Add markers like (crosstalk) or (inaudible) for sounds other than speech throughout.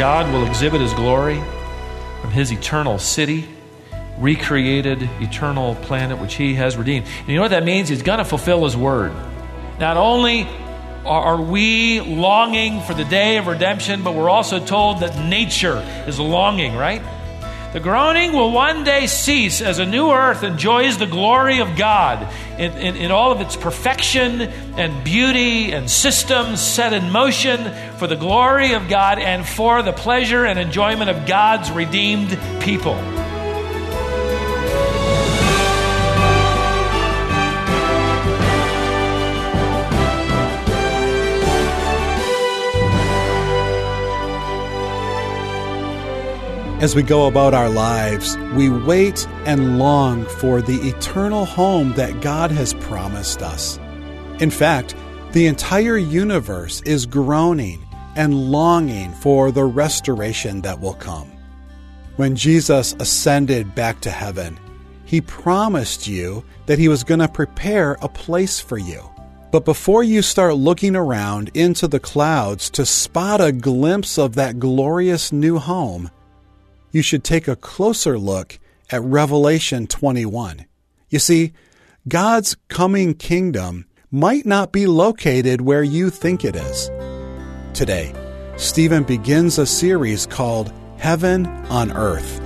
God will exhibit his glory from his eternal city, recreated eternal planet which he has redeemed. And you know what that means? He's going to fulfill his word. Not only are we longing for the day of redemption, but we're also told that nature is longing, right? The groaning will one day cease as a new earth enjoys the glory of God in, in, in, all of its perfection and beauty and systems set in motion for the glory of God and for the pleasure and enjoyment of God's redeemed people. As we go about our lives, we wait and long for the eternal home that God has promised us. In fact, the entire universe is groaning and longing for the restoration that will come. When Jesus ascended back to heaven, he promised you that he was going to prepare a place for you. But before you start looking around into the clouds to spot a glimpse of that glorious new home, you should take a closer look at Revelation 21. You see, God's coming kingdom might not be located where you think it is. Today, Stephen begins a series called Heaven on Earth.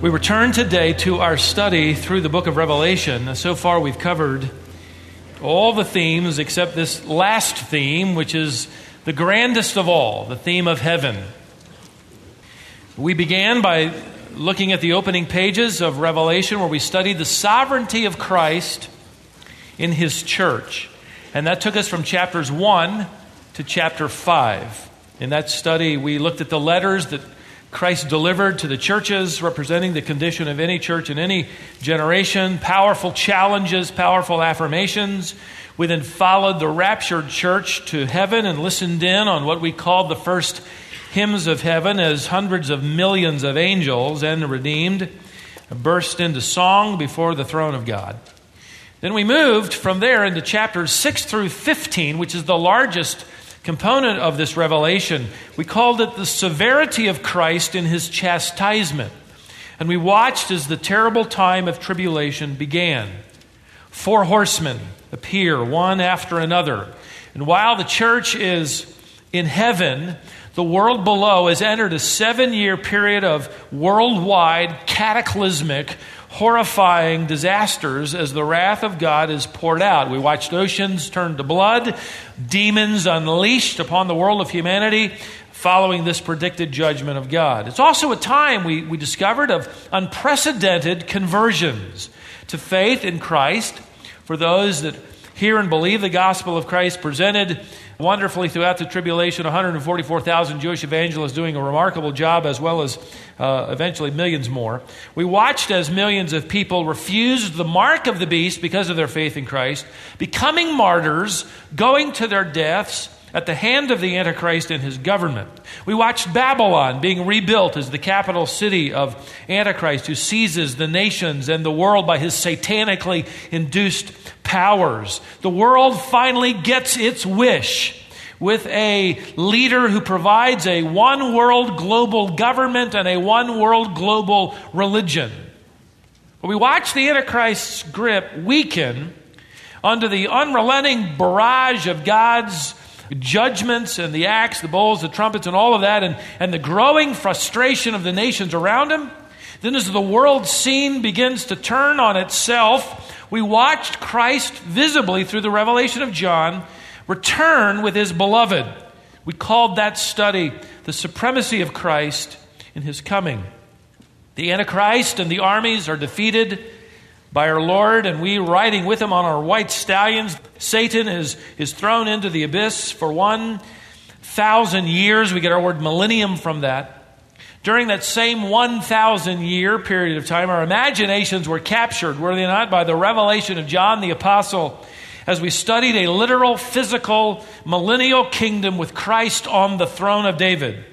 We return today to our study through the book of Revelation. So far, we've covered all the themes except this last theme, which is the grandest of all, the theme of heaven. We began by looking at the opening pages of Revelation where we studied the sovereignty of Christ in his church. And that took us from chapters 1 to chapter 5. In that study, we looked at the letters that Christ delivered to the churches, representing the condition of any church in any generation, powerful challenges, powerful affirmations. We then followed the raptured church to heaven and listened in on what we called the first hymns of heaven as hundreds of millions of angels and the redeemed burst into song before the throne of God. Then we moved from there into chapters 6 through 15, which is the largest component of this revelation. We called it the severity of Christ in his chastisement. And we watched as the terrible time of tribulation began. Four horsemen appear, one after another. And while the church is in heaven, the world below has entered a seven year period of worldwide, cataclysmic, horrifying disasters as the wrath of God is poured out. We watched oceans turn to blood, demons unleashed upon the world of humanity following this predicted judgment of God. It's also a time, we, we discovered, of unprecedented conversions to faith in Christ for those that hear and believe the gospel of Christ presented wonderfully throughout the tribulation 144,000 Jewish evangelists doing a remarkable job, as well as uh, eventually millions more. We watched as millions of people refused the mark of the beast because of their faith in Christ, becoming martyrs, going to their deaths at the hand of the Antichrist and his government. We watched Babylon being rebuilt as the capital city of Antichrist, who seizes the nations and the world by his satanically induced powers. The world finally gets its wish with a leader who provides a one world global government and a one world global religion. We watch the Antichrist's grip weaken under the unrelenting barrage of God's judgments and the axe, the bowls, the trumpets, and all of that, and, and the growing frustration of the nations around him. Then, as the world scene begins to turn on itself, we watched Christ visibly through the revelation of John return with his beloved. We called that study the supremacy of Christ in his coming. The Antichrist and the armies are defeated by our Lord, and we riding with him on our white stallions. Satan is, is thrown into the abyss for one thousand years. We get our word millennium from that. During that same 1,000 year period of time, our imaginations were captured, were they not, by the revelation of John the Apostle as we studied a literal, physical, millennial kingdom with Christ on the throne of David.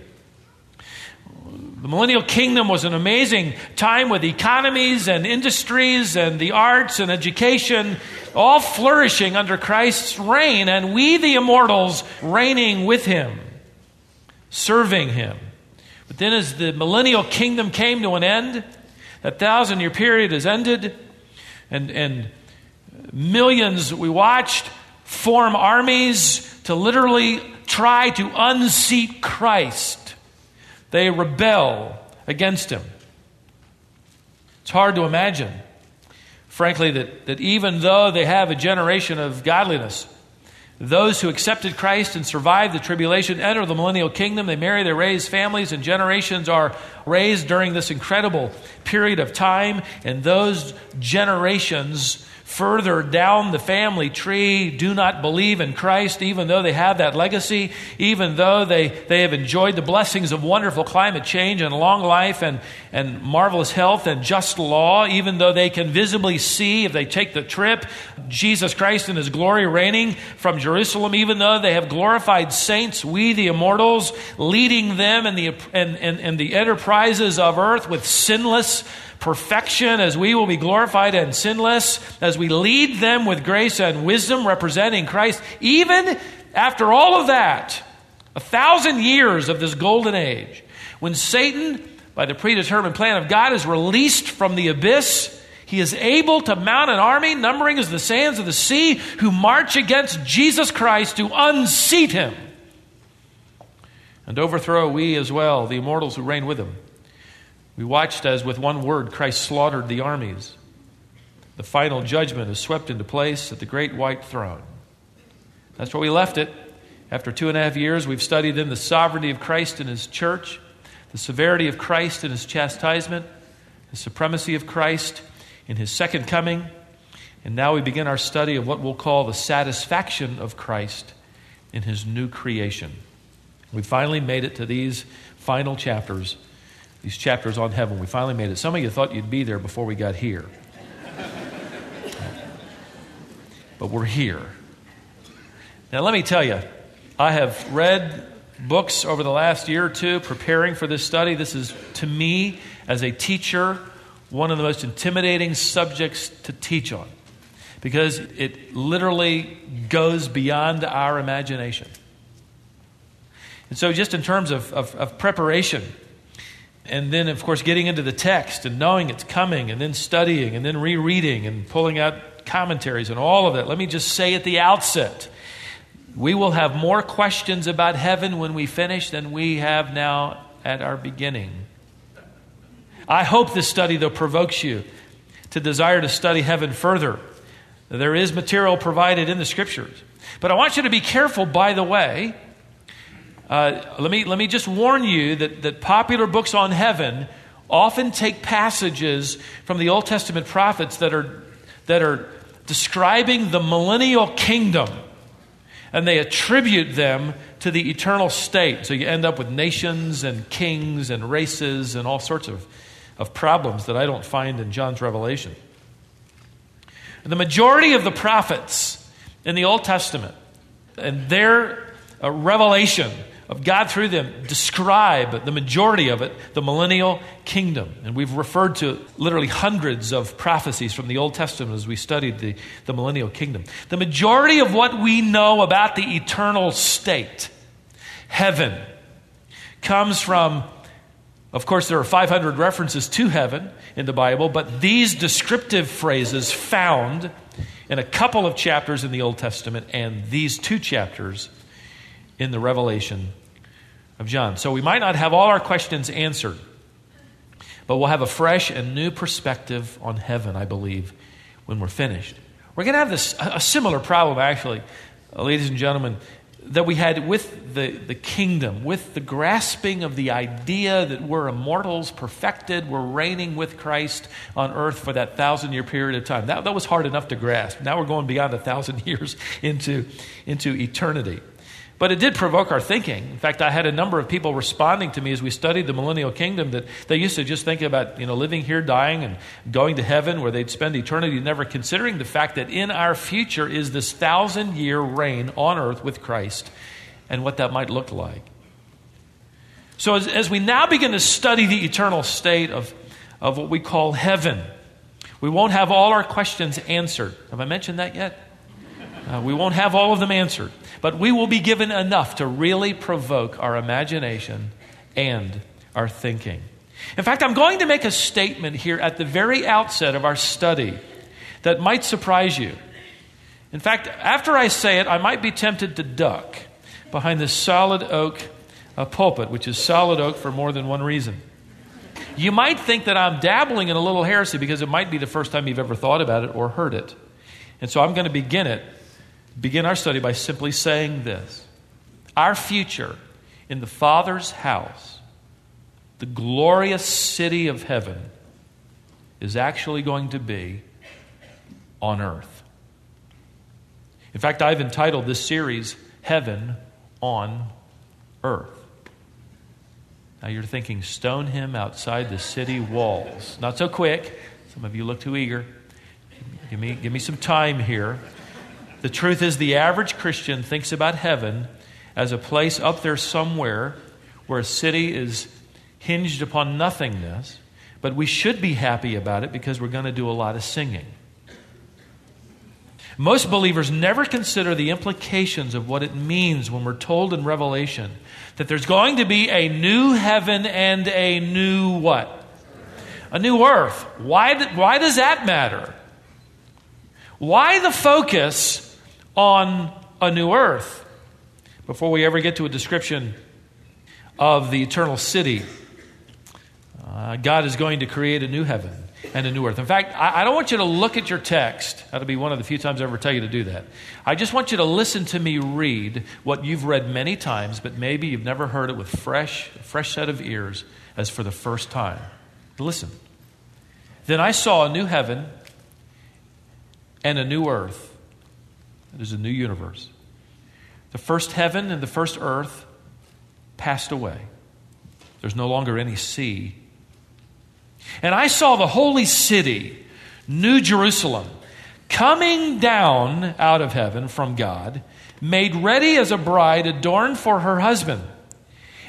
The millennial kingdom was an amazing time with economies and industries and the arts and education all flourishing under Christ's reign, and we, the immortals, reigning with him, serving him. But then, as the millennial kingdom came to an end, that thousand year period has ended, and, and millions we watched form armies to literally try to unseat Christ. They rebel against him. It's hard to imagine, frankly, that, that even though they have a generation of godliness, those who accepted Christ and survived the tribulation enter the millennial kingdom. They marry, they raise families, and generations are raised during this incredible period of time. And those generations further down the family tree do not believe in Christ, even though they have that legacy, even though they, they have enjoyed the blessings of wonderful climate change and long life and, and marvelous health and just law, even though they can visibly see, if they take the trip, Jesus Christ in his glory reigning from Jerusalem, even though they have glorified saints, we the immortals, leading them in the, in, in, in the enterprises of earth with sinless perfection, as we will be glorified and sinless, as we lead them with grace and wisdom, representing Christ, even after all of that, a thousand years of this golden age, when Satan, by the predetermined plan of God, is released from the abyss. He is able to mount an army, numbering as the sands of the sea, who march against Jesus Christ to unseat him and overthrow we as well, the immortals who reign with him. We watched as, with one word, Christ slaughtered the armies. The final judgment is swept into place at the great white throne. That's where we left it. After two and a half years, we've studied in the sovereignty of Christ and his church, the severity of Christ in his chastisement, the supremacy of Christ in his second coming, and now we begin our study of what we'll call the satisfaction of Christ in his new creation. We finally made it to these final chapters these chapters on heaven. We finally made it. Some of you thought you'd be there before we got here. but we're here. Now, let me tell you, I have read books over the last year or two preparing for this study. This is, to me, as a teacher, one of the most intimidating subjects to teach on because it literally goes beyond our imagination. And so, just in terms of, of, of preparation, and then, of course, getting into the text and knowing it's coming, and then studying, and then rereading, and pulling out commentaries and all of that. Let me just say at the outset we will have more questions about heaven when we finish than we have now at our beginning. I hope this study, though, provokes you to desire to study heaven further. There is material provided in the scriptures. But I want you to be careful, by the way, uh, let, me, let me just warn you that, that popular books on heaven often take passages from the Old Testament prophets that are, that are describing the millennial kingdom and they attribute them to the eternal state. So you end up with nations and kings and races and all sorts of, of problems that I don't find in John's revelation. The majority of the prophets in the Old Testament and their uh, revelation of God through them describe the majority of it, the millennial kingdom. And we've referred to literally hundreds of prophecies from the Old Testament as we studied the, the millennial kingdom. The majority of what we know about the eternal state, heaven, comes from, of course, there are 500 references to heaven in the Bible, but these descriptive phrases found in a couple of chapters in the Old Testament and these two chapters in the Revelation of John. So we might not have all our questions answered, but we'll have a fresh and new perspective on heaven, I believe, when we're finished. We're going to have this a similar problem, actually, uh, ladies and gentlemen, that we had with the, the kingdom, with the grasping of the idea that we're immortals, perfected, we're reigning with Christ on earth for that thousand year period of time. That, that was hard enough to grasp. Now we're going beyond a thousand (laughs) years into, into eternity. But it did provoke our thinking. In fact, I had a number of people responding to me as we studied the millennial kingdom that they used to just think about, you know, living here, dying, and going to heaven where they'd spend eternity, never considering the fact that in our future is this thousand year reign on earth with Christ and what that might look like. So, as, as we now begin to study the eternal state of, of what we call heaven, we won't have all our questions answered. Have I mentioned that yet? Uh, we won't have all of them answered, but we will be given enough to really provoke our imagination and our thinking. In fact, I'm going to make a statement here at the very outset of our study that might surprise you. In fact, after I say it, I might be tempted to duck behind this solid oak pulpit, which is solid oak for more than one reason. You might think that I'm dabbling in a little heresy because it might be the first time you've ever thought about it or heard it. And so I'm going to begin it, begin our study by simply saying this Our future in the Father's house, the glorious city of heaven, is actually going to be on earth. In fact, I've entitled this series Heaven on Earth. Now you're thinking, stone him outside the city walls. Not so quick. Some of you look too eager. Give me, give me some time here. The truth is, the average Christian thinks about heaven as a place up there somewhere where a city is hinged upon nothingness, but we should be happy about it because we're going to do a lot of singing. Most believers never consider the implications of what it means when we're told in Revelation that there's going to be a new heaven and a new what? A new earth. Why, why does that matter? Why the focus on a new earth? Before we ever get to a description of the eternal city, uh, God is going to create a new heaven and a new earth. In fact, I, I, don't want you to look at your text. That'll be one of the few times I ever tell you to do that. I just want you to listen to me read what you've read many times, but maybe you've never heard it with fresh, fresh set of ears as for the first time. Listen. Then I saw a new heaven and a new earth. It is a new universe. The first heaven and the first earth passed away. There's no longer any sea and I saw the holy city, New Jerusalem, coming down out of heaven from God, made ready as a bride adorned for her husband.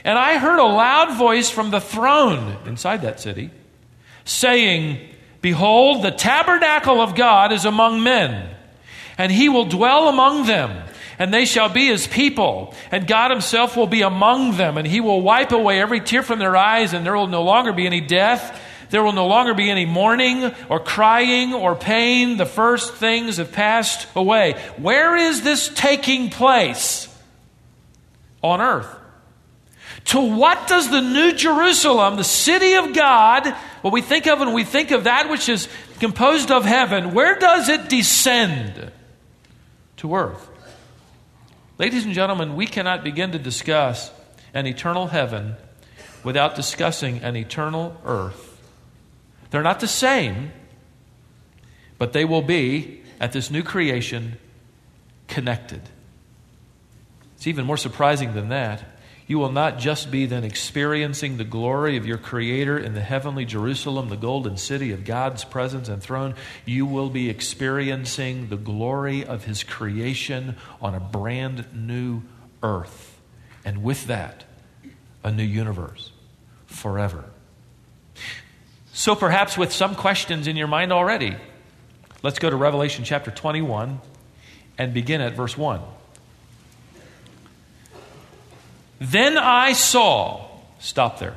And I heard a loud voice from the throne inside that city saying, Behold, the tabernacle of God is among men, and he will dwell among them. And they shall be his people, and God himself will be among them, and he will wipe away every tear from their eyes, and there will no longer be any death there will no longer be any mourning or crying or pain. The first things have passed away. Where is this taking place? On earth. To what does the New Jerusalem, the city of God, what we think of when we think of that which is composed of heaven, where does it descend? To earth. Ladies and gentlemen, we cannot begin to discuss an eternal heaven without discussing an eternal earth. They're not the same, but they will be, at this new creation, connected. It's even more surprising than that. You will not just be then experiencing the glory of your Creator in the heavenly Jerusalem, the golden city of God's presence and throne. You will be experiencing the glory of His creation on a brand new earth. And with that, a new universe forever. So, perhaps with some questions in your mind already, let's go to Revelation chapter 21 and begin at verse 1. Then I saw, stop there.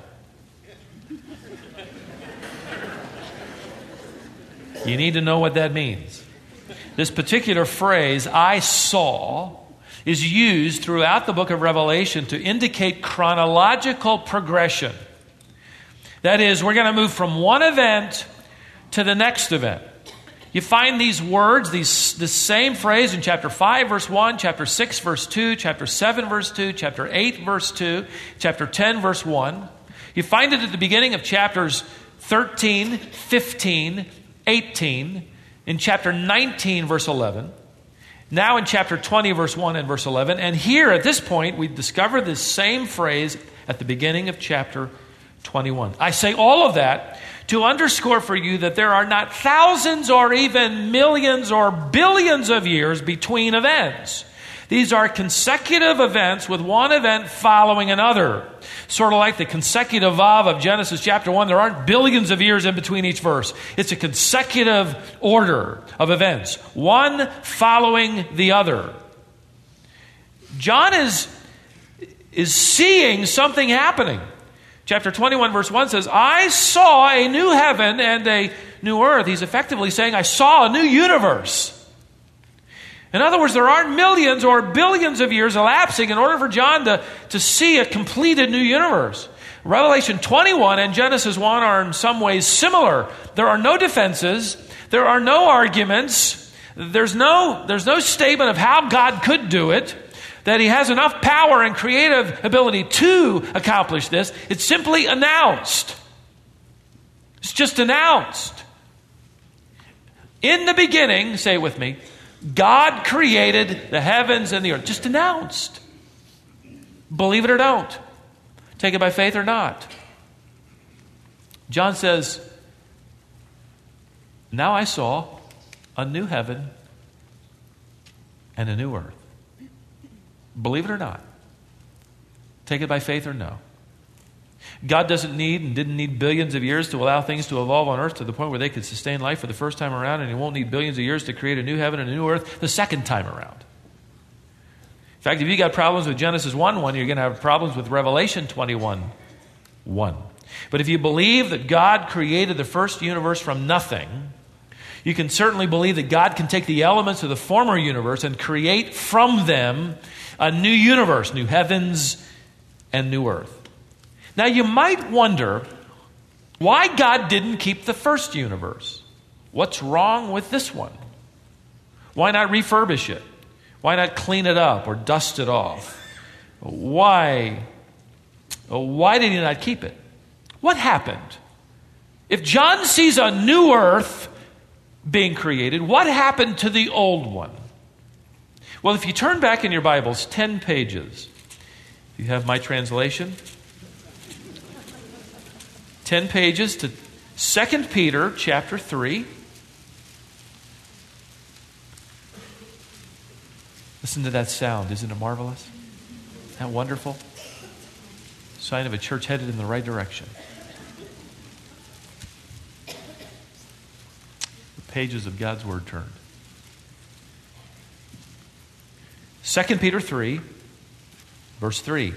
You need to know what that means. This particular phrase, I saw, is used throughout the book of Revelation to indicate chronological progression. That is, we're going to move from one event to the next event. You find these words, these, the same phrase in chapter 5, verse 1, chapter 6, verse 2, chapter 7, verse 2, chapter 8, verse 2, chapter 10, verse 1. You find it at the beginning of chapters 13, 15, 18, in chapter 19, verse 11. Now in chapter 20, verse 1 and verse 11. And here at this point, we discover this same phrase at the beginning of chapter 21. I say all of that to underscore for you that there are not thousands or even millions or billions of years between events. These are consecutive events with one event following another. Sort of like the consecutive vav of Genesis chapter 1. There aren't billions of years in between each verse. It's a consecutive order of events, one following the other. John is, is seeing something happening. Chapter 21, verse 1 says, I saw a new heaven and a new earth. He's effectively saying, I saw a new universe. In other words, there aren't millions or billions of years elapsing in order for John to, to see a completed new universe. Revelation 21 and Genesis 1 are in some ways similar. There are no defenses, there are no arguments, there's no, there's no statement of how God could do it, that he has enough power and creative ability to accomplish this. It's simply announced. It's just announced. In the beginning, say it with me, God created the heavens and the earth. Just announced. Believe it or don't. Take it by faith or not. John says, Now I saw a new heaven and a new earth. Believe it or not. Take it by faith or no. God doesn't need and didn't need billions of years to allow things to evolve on earth to the point where they could sustain life for the first time around, and He won't need billions of years to create a new heaven and a new earth the second time around. In fact, if you got problems with Genesis 1 1, you're going to have problems with Revelation 21 1. But if you believe that God created the first universe from nothing, you can certainly believe that God can take the elements of the former universe and create from them a new universe, new heavens and new earth. Now, you might wonder why God didn't keep the first universe. What's wrong with this one? Why not refurbish it? Why not clean it up or dust it off? Why? Why did he not keep it? What happened? If John sees a new earth being created, what happened to the old one? Well, if you turn back in your Bibles 10 pages, you have my translation. 10 pages to 2 Peter chapter 3. Listen to that sound. Isn't it marvelous? Isn't that wonderful? Sign of a church headed in the right direction. Pages of God's Word turned. 2 Peter 3, verse 3.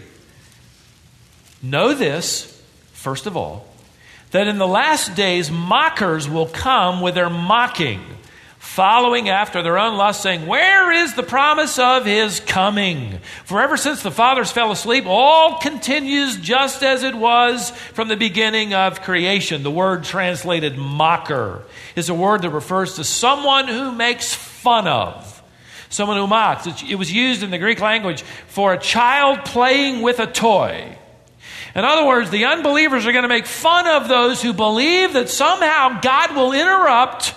Know this, first of all, that in the last days mockers will come with their mocking, following after their own lust, saying, Where is the promise of his coming? For ever since the fathers fell asleep, all continues just as it was from the beginning of creation. The word translated mocker is a word that refers to someone who makes fun of. Someone who mocks. It was used in the Greek language for a child playing with a toy. In other words, the unbelievers are going to make fun of those who believe that somehow God will interrupt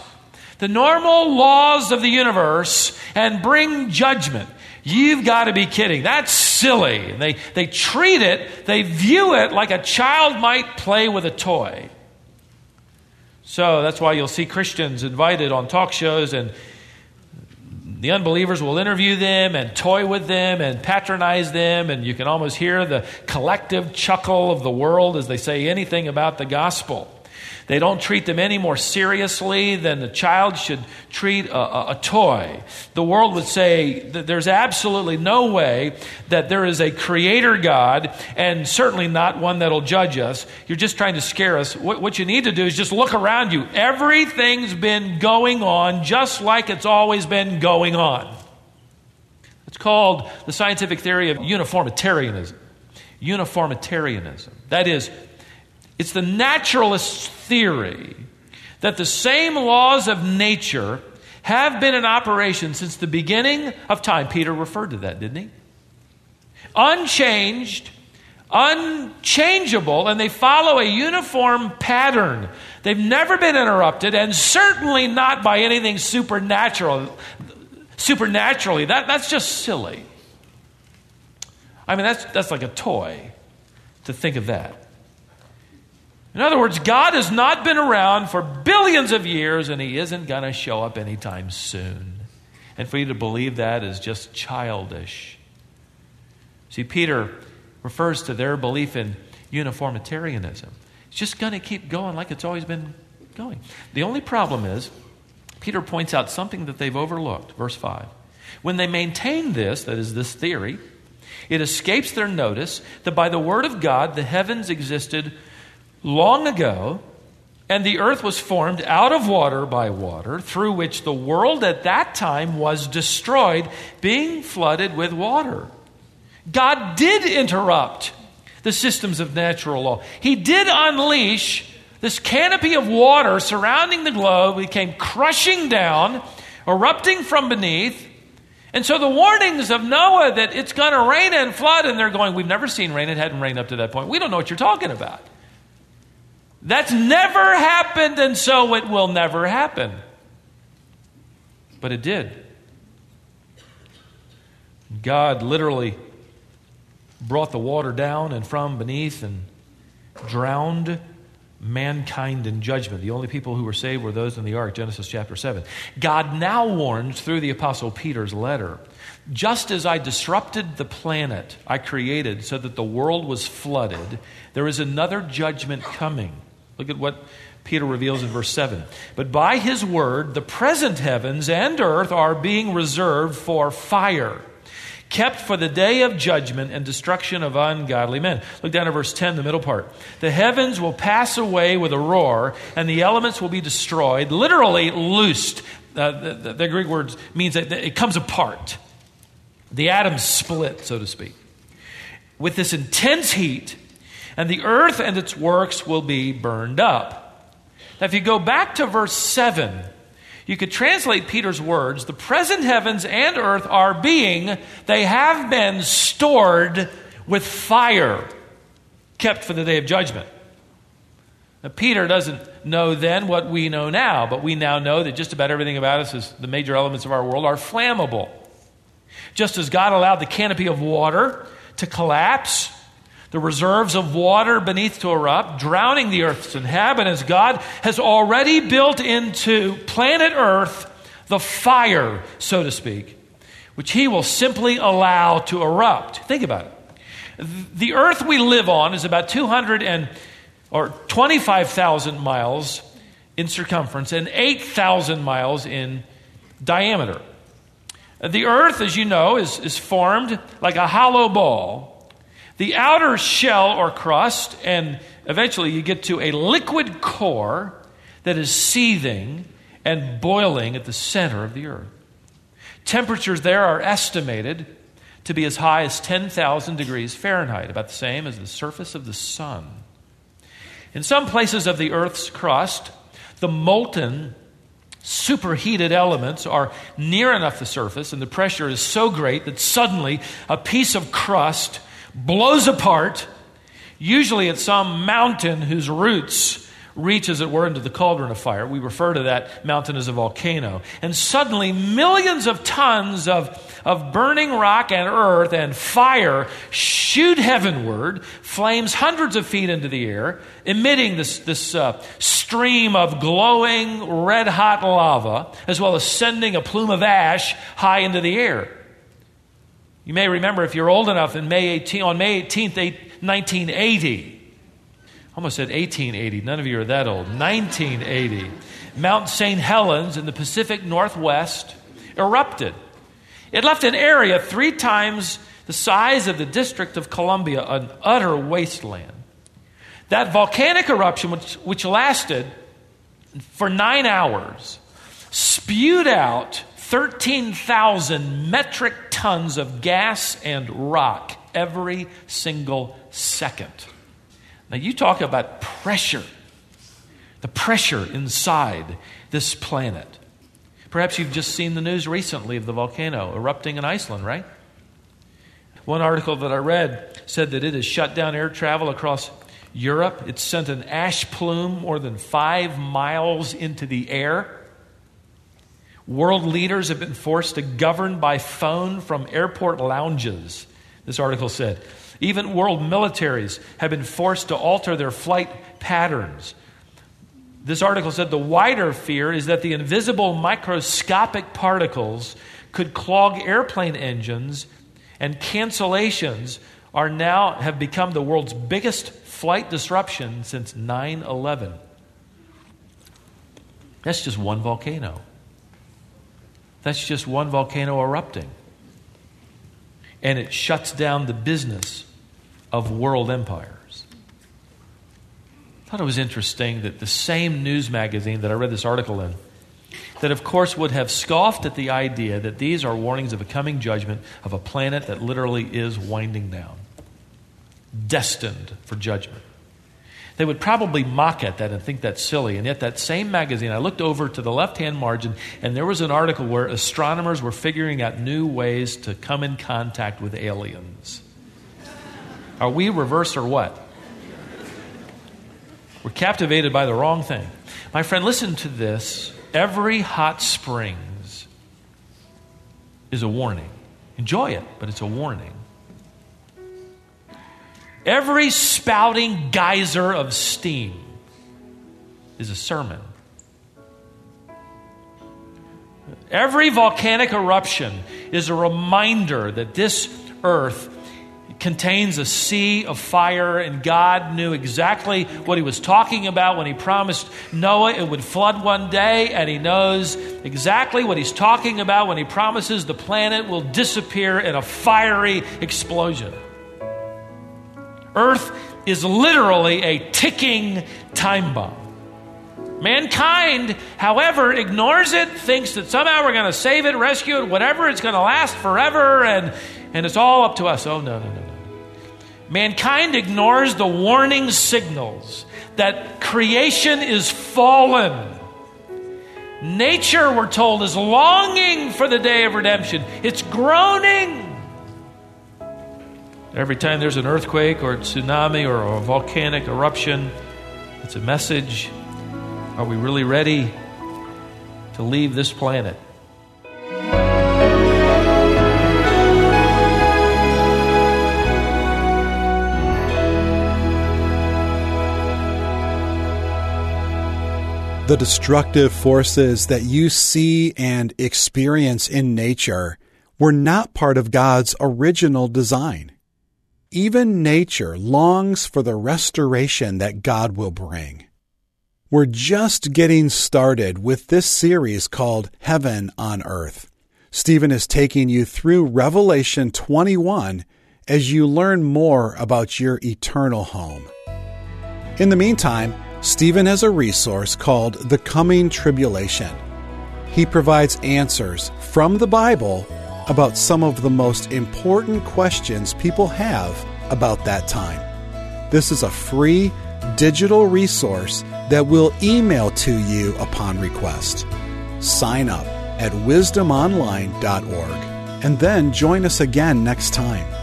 the normal laws of the universe and bring judgment. You've got to be kidding. That's silly. They, they treat it, they view it like a child might play with a toy. So that's why you'll see Christians invited on talk shows and the unbelievers will interview them and toy with them and patronize them, and you can almost hear the collective chuckle of the world as they say anything about the gospel. They don't treat them any more seriously than a child should treat a, a, a, toy. The world would say that there's absolutely no way that there is a creator God, and certainly not one that'll judge us. You're just trying to scare us. What, what you need to do is just look around you. Everything's been going on just like it's always been going on. It's called the scientific theory of uniformitarianism. Uniformitarianism. That is, it's the naturalist theory that the same laws of nature have been in operation since the beginning of time. Peter referred to that, didn't he? Unchanged, unchangeable, and they follow a uniform pattern. They've never been interrupted, and certainly not by anything supernatural. Supernaturally, that, that's just silly. I mean, that's, that's like a toy to think of that. In other words, God has not been around for billions of years and he isn't going to show up anytime soon. And for you to believe that is just childish. See, Peter refers to their belief in uniformitarianism. It's just going to keep going like it's always been going. The only problem is, Peter points out something that they've overlooked. Verse 5. When they maintain this, that is, this theory, it escapes their notice that by the word of God the heavens existed long ago, and the earth was formed out of water by water, through which the world at that time was destroyed, being flooded with water. God did interrupt the systems of natural law. He did unleash this canopy of water surrounding the globe, it came crushing down, erupting from beneath. And so the warnings of Noah that it's going to rain and flood, and they're going, We've never seen rain. It hadn't rained up to that point. We don't know what you're talking about. That's never happened, and so it will never happen. But it did. God literally brought the water down and from beneath and drowned mankind in judgment. The only people who were saved were those in the ark, Genesis chapter 7. God now warns through the Apostle Peter's letter just as I disrupted the planet I created so that the world was flooded, there is another judgment coming. Look at what Peter reveals in verse 7. But by his word, the present heavens and earth are being reserved for fire kept for the day of judgment and destruction of ungodly men. Look down at verse 10, the middle part. The heavens will pass away with a roar, and the elements will be destroyed, literally loosed. Uh, the, the, the, Greek word means that it comes apart. The atoms split, so to speak. With this intense heat, and the earth and its works will be burned up. Now, if you go back to verse 7, you could translate Peter's words the present heavens and earth are being, they have been stored with fire, kept for the day of judgment. Now, Peter doesn't know then what we know now, but we now know that just about everything about us, is, the major elements of our world, are flammable. Just as God allowed the canopy of water to collapse the reserves of water beneath to erupt, drowning the earth's inhabitants. God has already built into planet Earth the fire, so to speak, which He will simply allow to erupt. Think about it. The Earth we live on is about 200 and or 25,000 miles in circumference and 8,000 miles in diameter. The Earth, as you know, is, is formed like a hollow ball the outer shell or crust, and eventually you get to a liquid core that is seething and boiling at the center of the earth. Temperatures there are estimated to be as high as 10,000 degrees Fahrenheit, about the same as the surface of the sun. In some places of the earth's crust, the molten, superheated elements are near enough the surface, and the pressure is so great that suddenly a piece of crust blows apart, usually at some mountain whose roots reach, as it were, into the cauldron of fire. We refer to that mountain as a volcano. And suddenly, millions of tons of, of burning rock and earth and fire shoot heavenward, flames hundreds of feet into the air, emitting this, this uh, stream of glowing red hot lava, as well as sending a plume of ash high into the air. You may remember if you're old enough in May 18, on May 18th, 1980, almost said 1880, none of you are that old, 1980, Mount St. Helens in the Pacific Northwest erupted. It left an area three times the size of the District of Columbia, an utter wasteland. That volcanic eruption, which, which lasted for nine hours, spewed out 13,000 metric tons of gas and rock every single second. Now, you talk about pressure, the pressure inside this planet. Perhaps you've just seen the news recently of the volcano erupting in Iceland, right? One article that I read said that it has shut down air travel across Europe. It sent an ash plume more than five miles into the air. World leaders have been forced to govern by phone from airport lounges, this article said. Even world militaries have been forced to alter their flight patterns. This article said the wider fear is that the invisible microscopic particles could clog airplane engines and cancellations are now have become the world's biggest flight disruption since 9/11. That's just one volcano. That's just one volcano erupting. And it shuts down the business of world empires. I thought it was interesting that the same news magazine that I read this article in, that of course would have scoffed at the idea that these are warnings of a coming judgment of a planet that literally is winding down, destined for judgment. They would probably mock at that and think that's silly. And yet, that same magazine, I looked over to the left hand margin, and there was an article where astronomers were figuring out new ways to come in contact with aliens. Are we reverse or what? We're captivated by the wrong thing. My friend, listen to this. Every hot springs is a warning. Enjoy it, but it's a warning. Every spouting geyser of steam is a sermon. Every volcanic eruption is a reminder that this earth contains a sea of fire, and God knew exactly what He was talking about when He promised Noah it would flood one day, and He knows exactly what He's talking about when He promises the planet will disappear in a fiery explosion. Earth is literally a ticking time bomb. Mankind, however, ignores it, thinks that somehow we're going to save it, rescue it, whatever, it's going to last forever, and, and it's all up to us. Oh, no, no, no, no. Mankind ignores the warning signals that creation is fallen. Nature, we're told, is longing for the day of redemption. It's groaning. Every time there's an earthquake or a tsunami or a volcanic eruption, it's a message. Are we really ready to leave this planet? The destructive forces that you see and experience in nature were not part of God's original design. Even nature longs for the restoration that God will bring. We're just getting started with this series called Heaven on Earth. Stephen is taking you through Revelation 21 as you learn more about your eternal home. In the meantime, Stephen has a resource called The Coming Tribulation. He provides answers from the Bible about some of the most important questions people have about that time. This is a free digital resource that we'll email to you upon request. Sign up at wisdomonline.org and then join us again next time.